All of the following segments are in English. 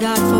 God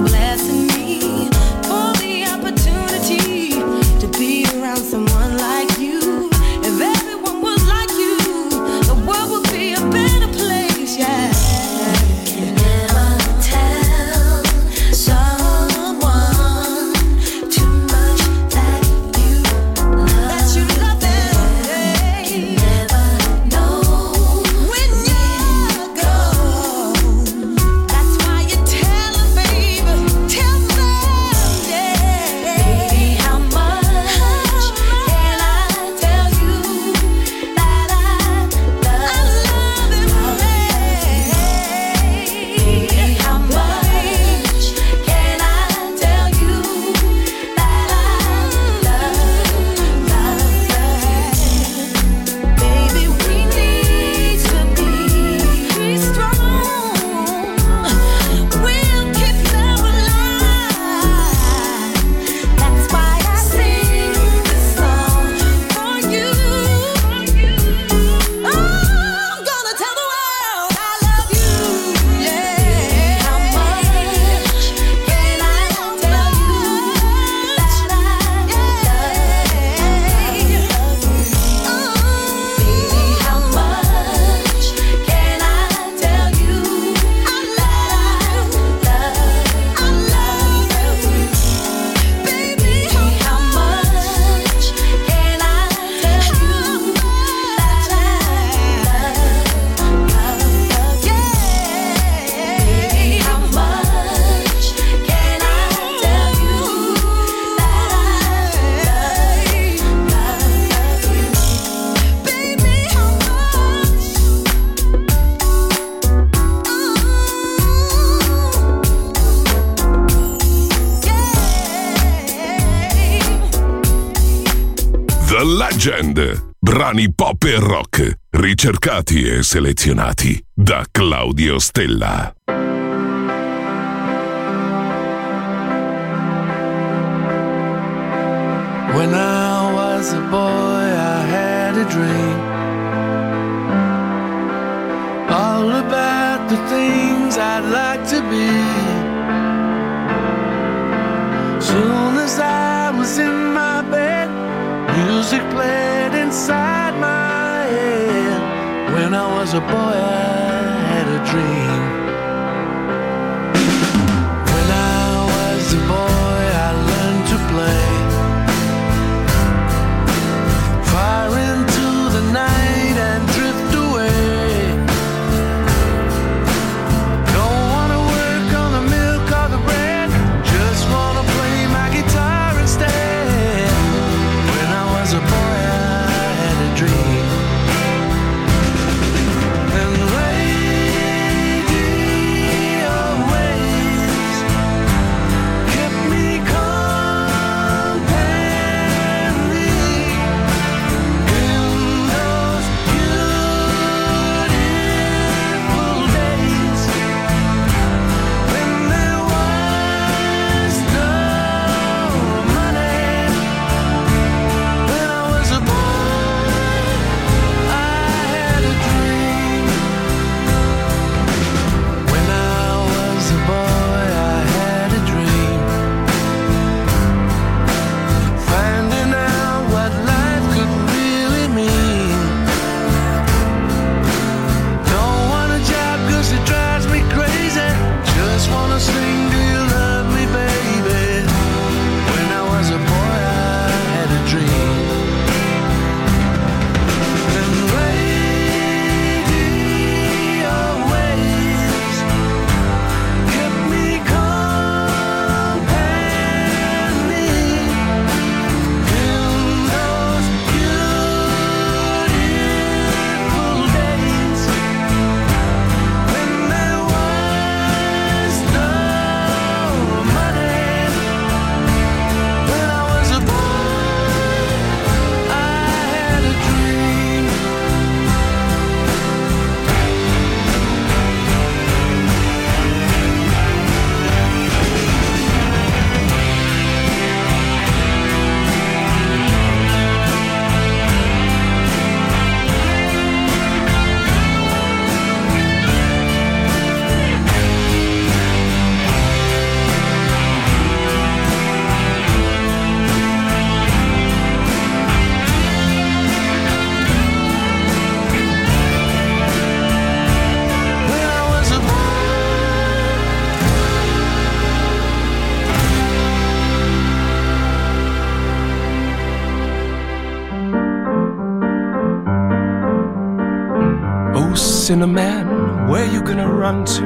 Legend, brani pop e rock, ricercati e selezionati da Claudio Stella. When I was a boy, I had a dream. All about the things I'd like to be. Soon as I was in my bed, music played inside my head. When I was a boy, I had a dream. Sinnerman, where you gonna run to?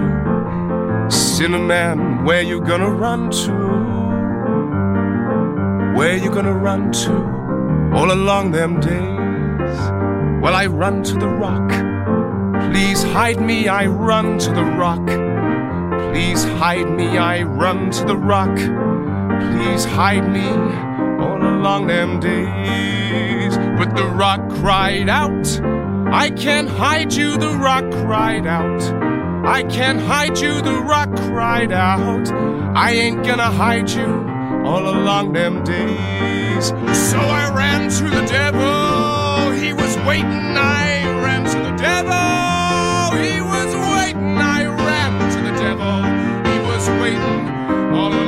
Sinnerman, where you gonna run to? Where you gonna run to? All along them days. Well, I run to the rock. Please hide me, I run to the rock. Please hide me, I run to the rock. Please hide me all along them days. But the rock cried out, I can't hide you, the rock cried out. I can't hide you, the rock cried out. I ain't gonna hide you all along them days. So I ran to the devil, he was waiting, I ran to the devil. He was waiting, I ran to the devil. He was waiting all along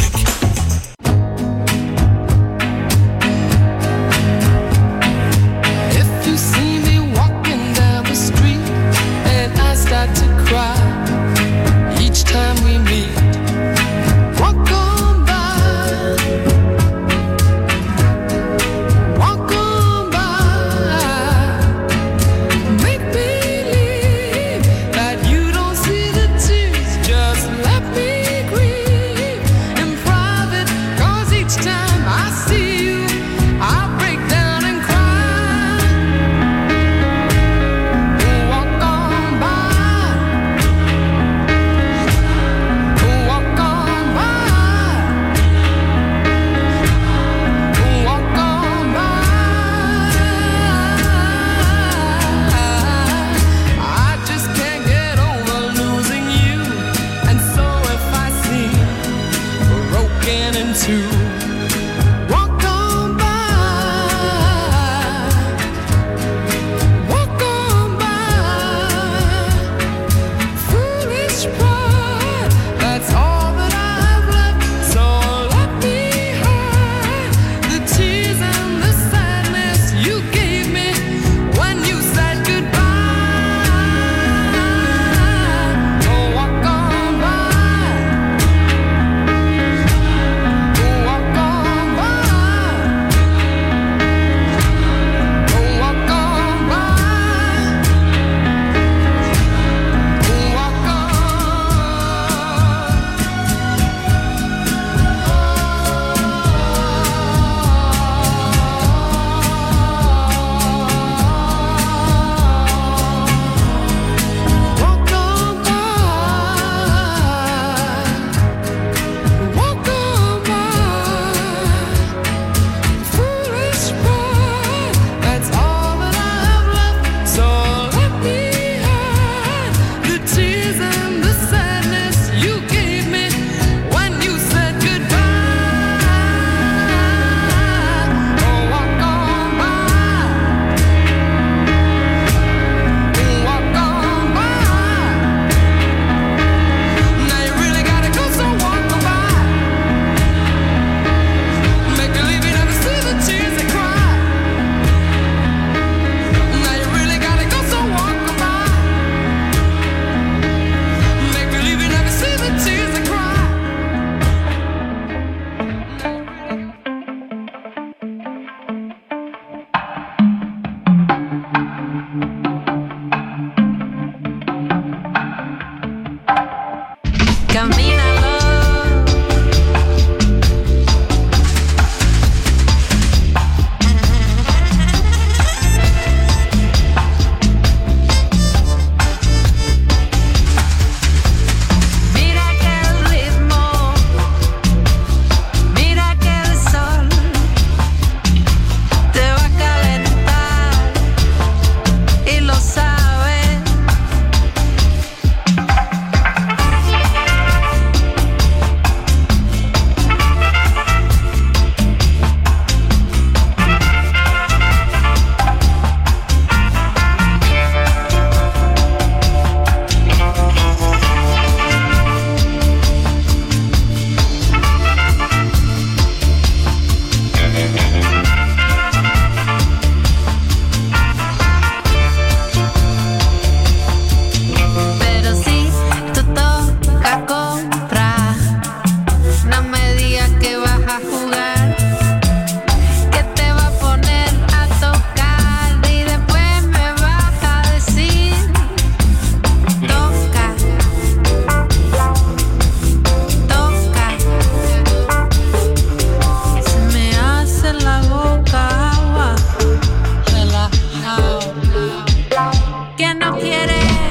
que no quiere.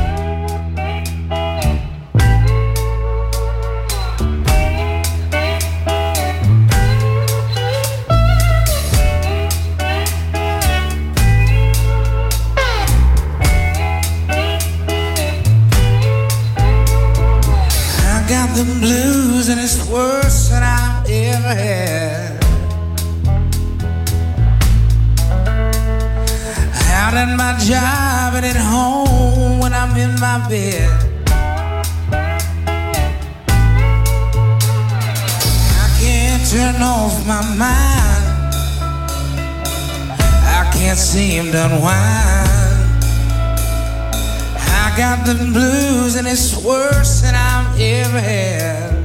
At my job and at home when I'm in my bed. I can't turn off my mind. I can't seem to unwind. I got the blues and it's worse than I've ever had.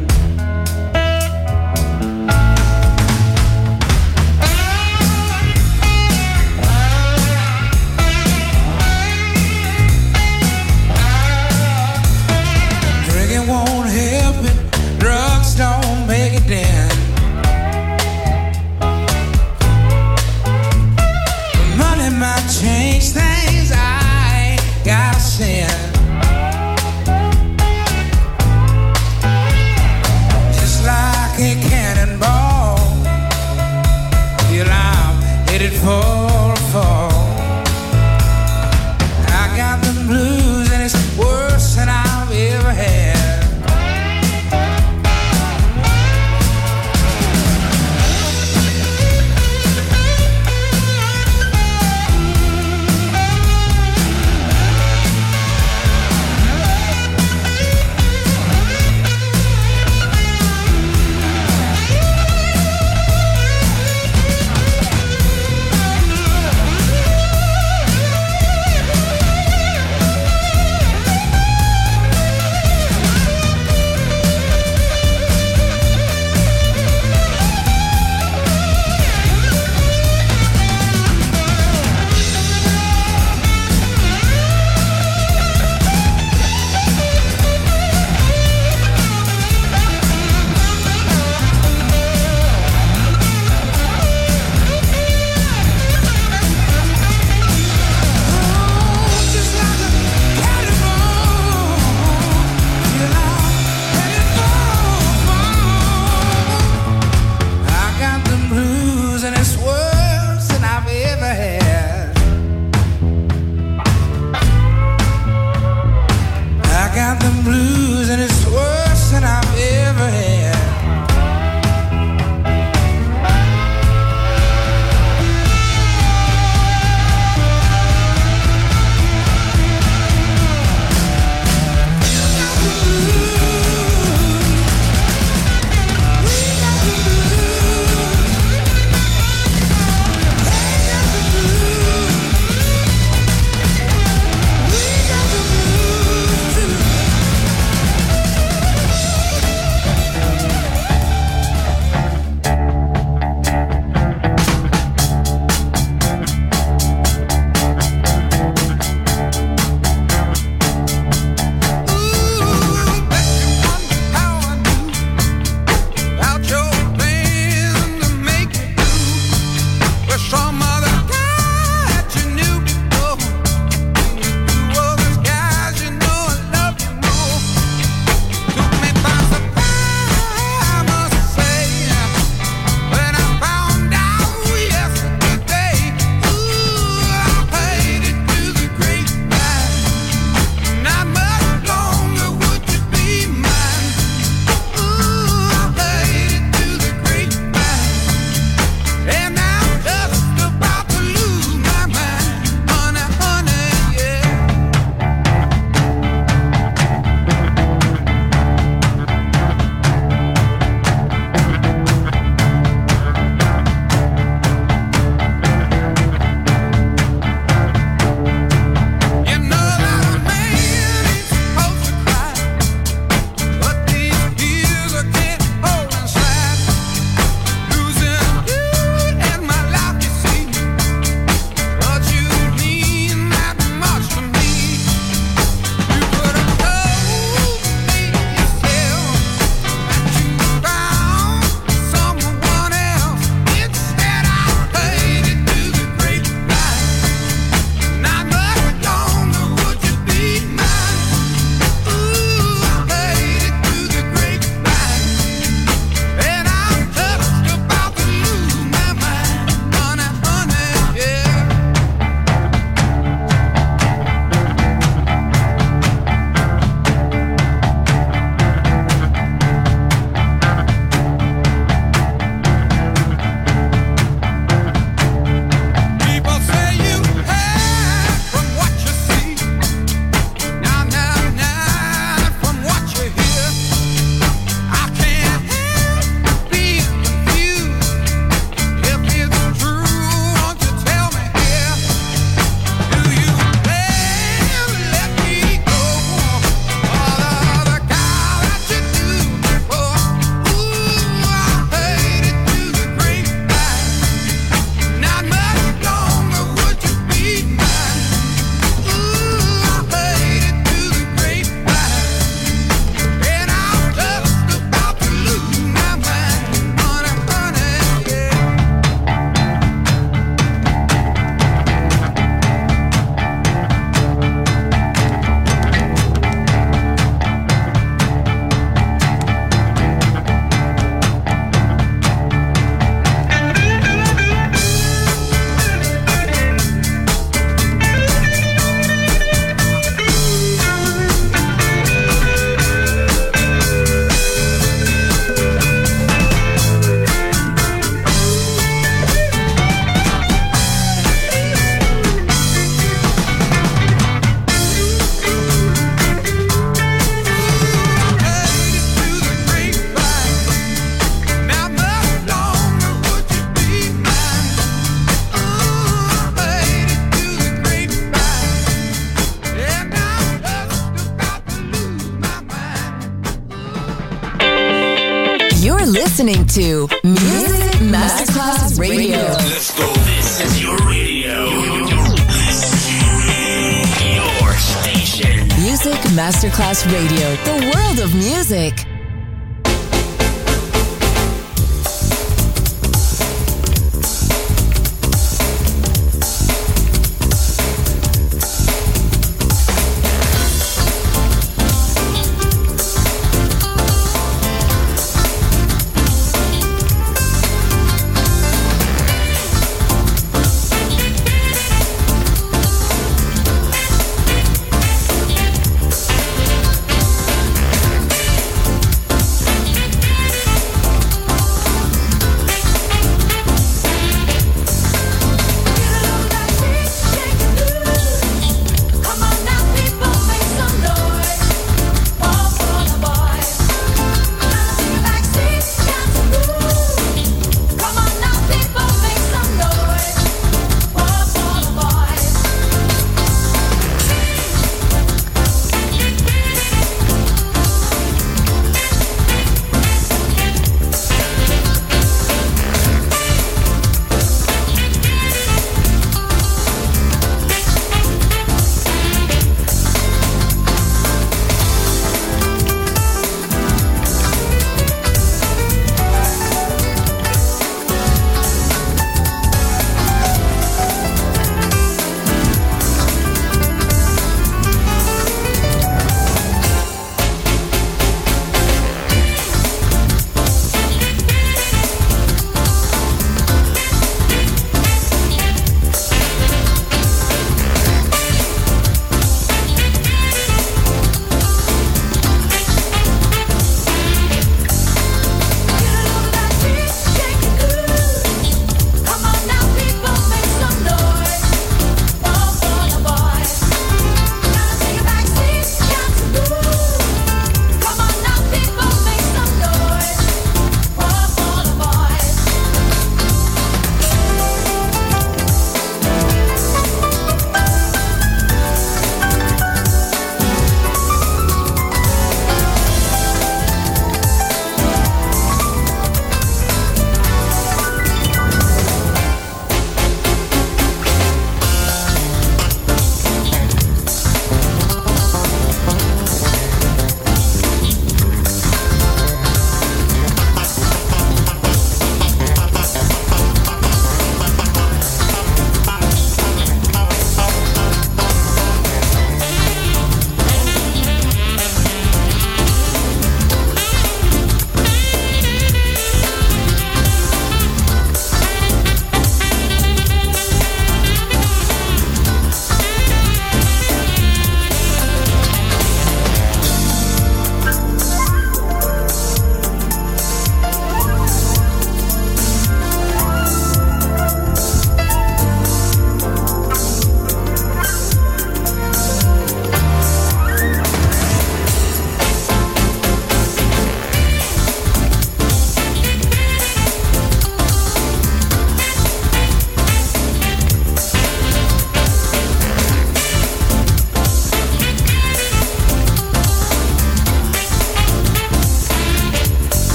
To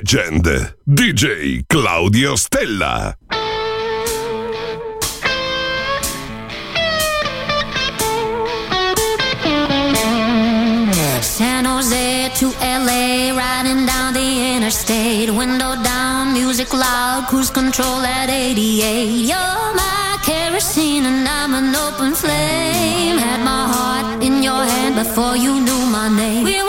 Legend, DJ Claudio Stella. San Jose to LA, riding down the interstate, window down, music loud, cruise control at 88. You're my kerosene and I'm an open flame. Had my heart in your hand before you knew my name.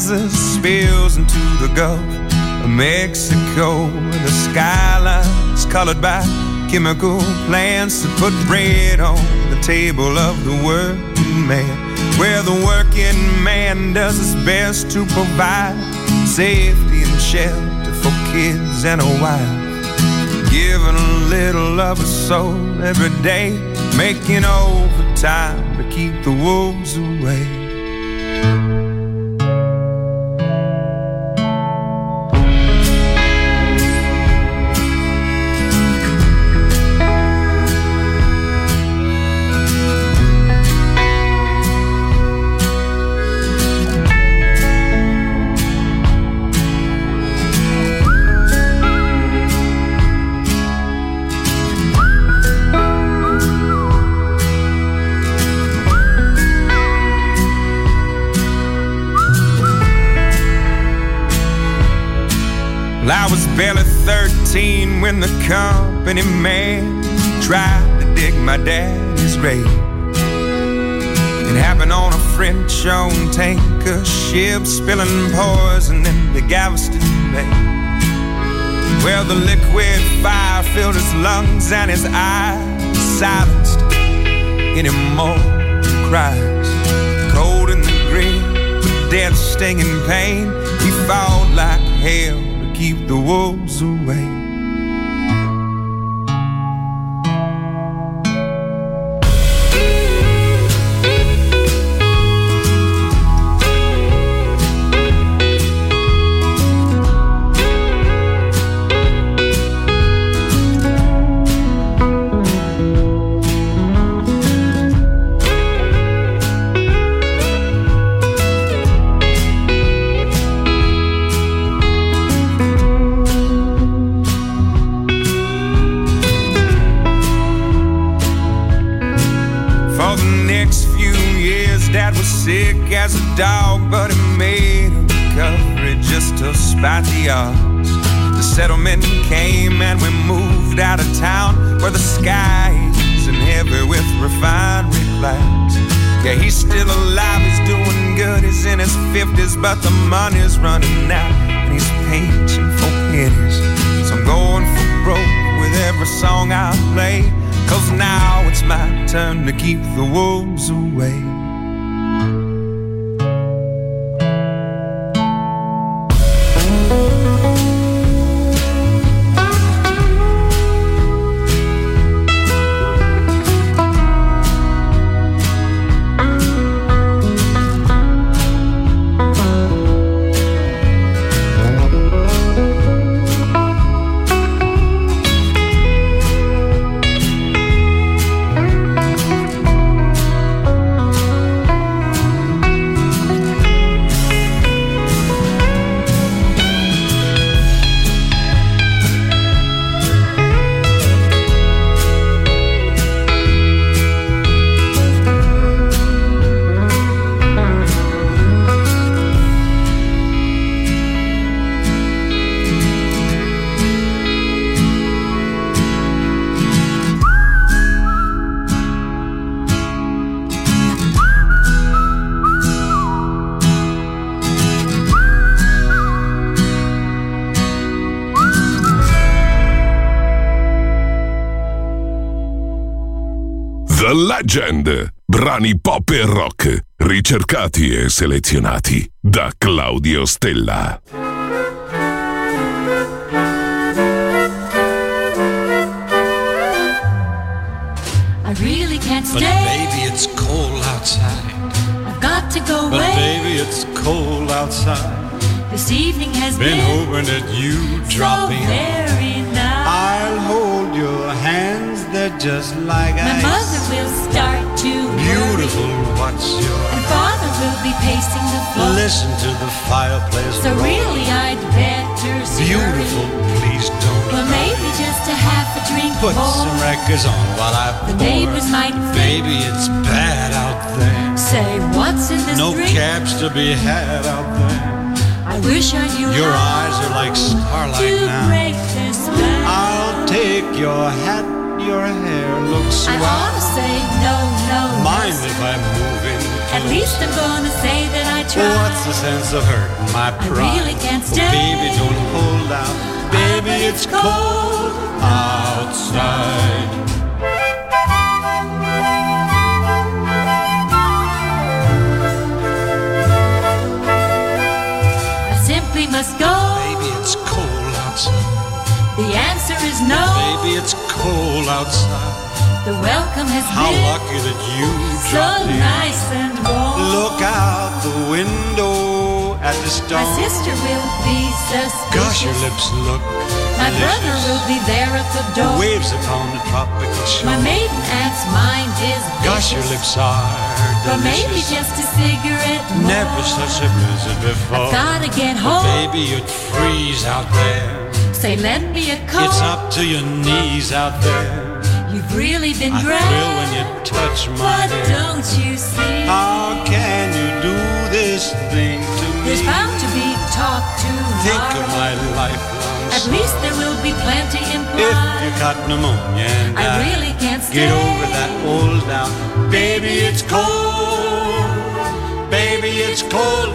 Grasses spills into the Gulf of Mexico. The skyline's colored by chemical plants that put bread on the table of the working man. Where the working man does his best to provide safety and shelter for kids and a wife. Giving a little of a soul every day, making overtime to keep the wolves away. 13 when the company man tried to dig my daddy's grave. It happened on a French owned tanker ship spilling poison into Galveston Bay. Well, the liquid fire filled his lungs and his eyes silenced any more cries. Cold in the grave, with death stinging pain, he fought like hell to keep the wolves away. Made a recovery just to spite the odds. The settlement came and we moved out of town where the sky isn't heavy with refinery clouds. Yeah, he's still alive, he's doing good, he's in his 50s, but the money's running out and he's pinching for pennies. So I'm going for broke with every song I play. Cause now it's my turn to keep the wolves away. Legend. Brani pop e rock, ricercati e selezionati da Claudio Stella. I really can't But stay. baby, it's cold outside. I've got to go But away. baby, it's cold outside. This evening has Been been, hoping that you drop so in. very nice. I'll hold your they're just like My ice. mother will start to Beautiful, worry, what's your and father will be pacing the floor. Listen to the fireplace So roar. really, I'd better scurry. Beautiful, please don't. Well, maybe just a half a drink Put more. some records on while I The pour. neighbors might Baby, it's bad out there. say, "What's in this No drink?" cabs to be had out there. I wish I knew Your eyes are like starlight now. I'll take your hat, your hair looks I swell. ought to say no, no. Mind if I move in At least I'm gonna say that I tried. What's the sense of hurting my pride? I really can't Oh, stay. baby, don't hold out. Baby, it's cold outside. I simply must go. Baby, it's cold outside. The answer is no. Baby, it's cold outside. The welcome has How been lucky that you so dropped in. nice and warm. Look out the window at the My sister will be suspicious. Gosh, your lips look My brother will be there at the door. Waves upon the tropical shore. My maiden aunt's mind is Vicious. Gosh, your lips are delicious. But maybe just a cigarette more. Never such a blizzard before. I've gotta get home. But baby, you'd freeze out there. Say, lend me a coat. It's up to your knees out there. You've really been I thrill when you touch my But hair. don't you see? How can you do this thing to me? There's bound to be talk Think of my lifelong At least there will be plenty in place. If implied. you got pneumonia and I really can't stay. Get over that old doubt. Baby, it's cold. Baby, it's cold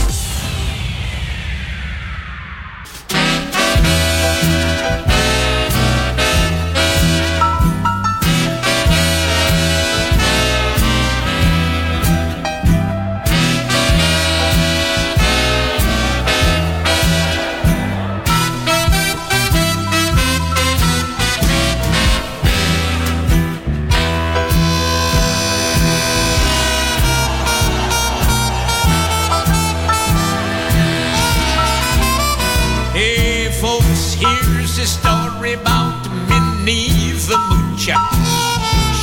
Minnie the Moocher.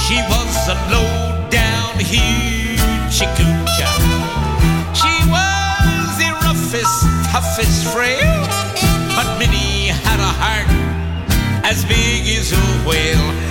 She was a low down hoochie coocher. She was the roughest, toughest frail, but Minnie had a heart as big as a whale.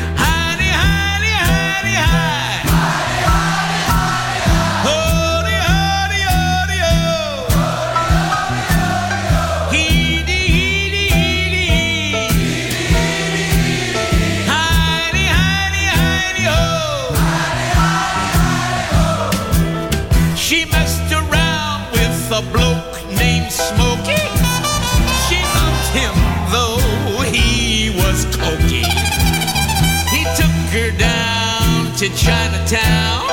Her down to Chinatown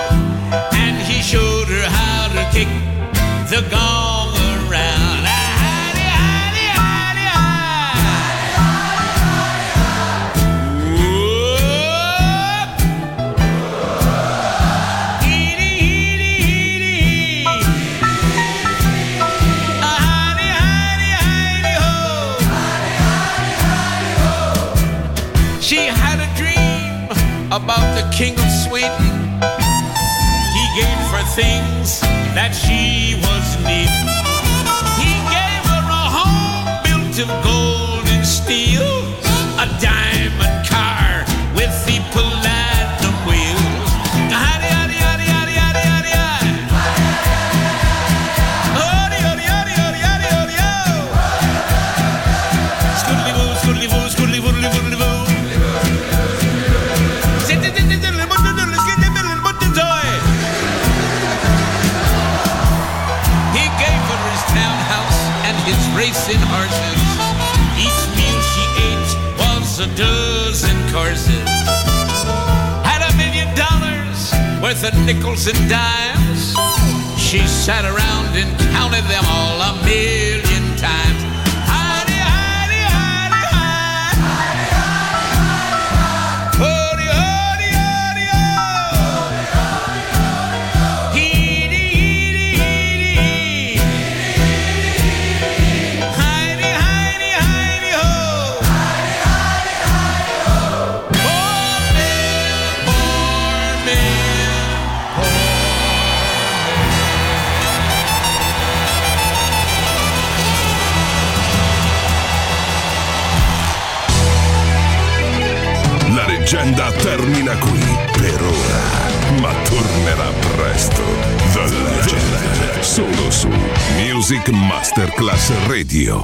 and he showed her how to kick the gong king of Sweden. He gave her things that she nickels and dimes. She sat around and counted them all a million ora, ma tornerà presto. The Legend, solo su Music Music Masterclass Radio.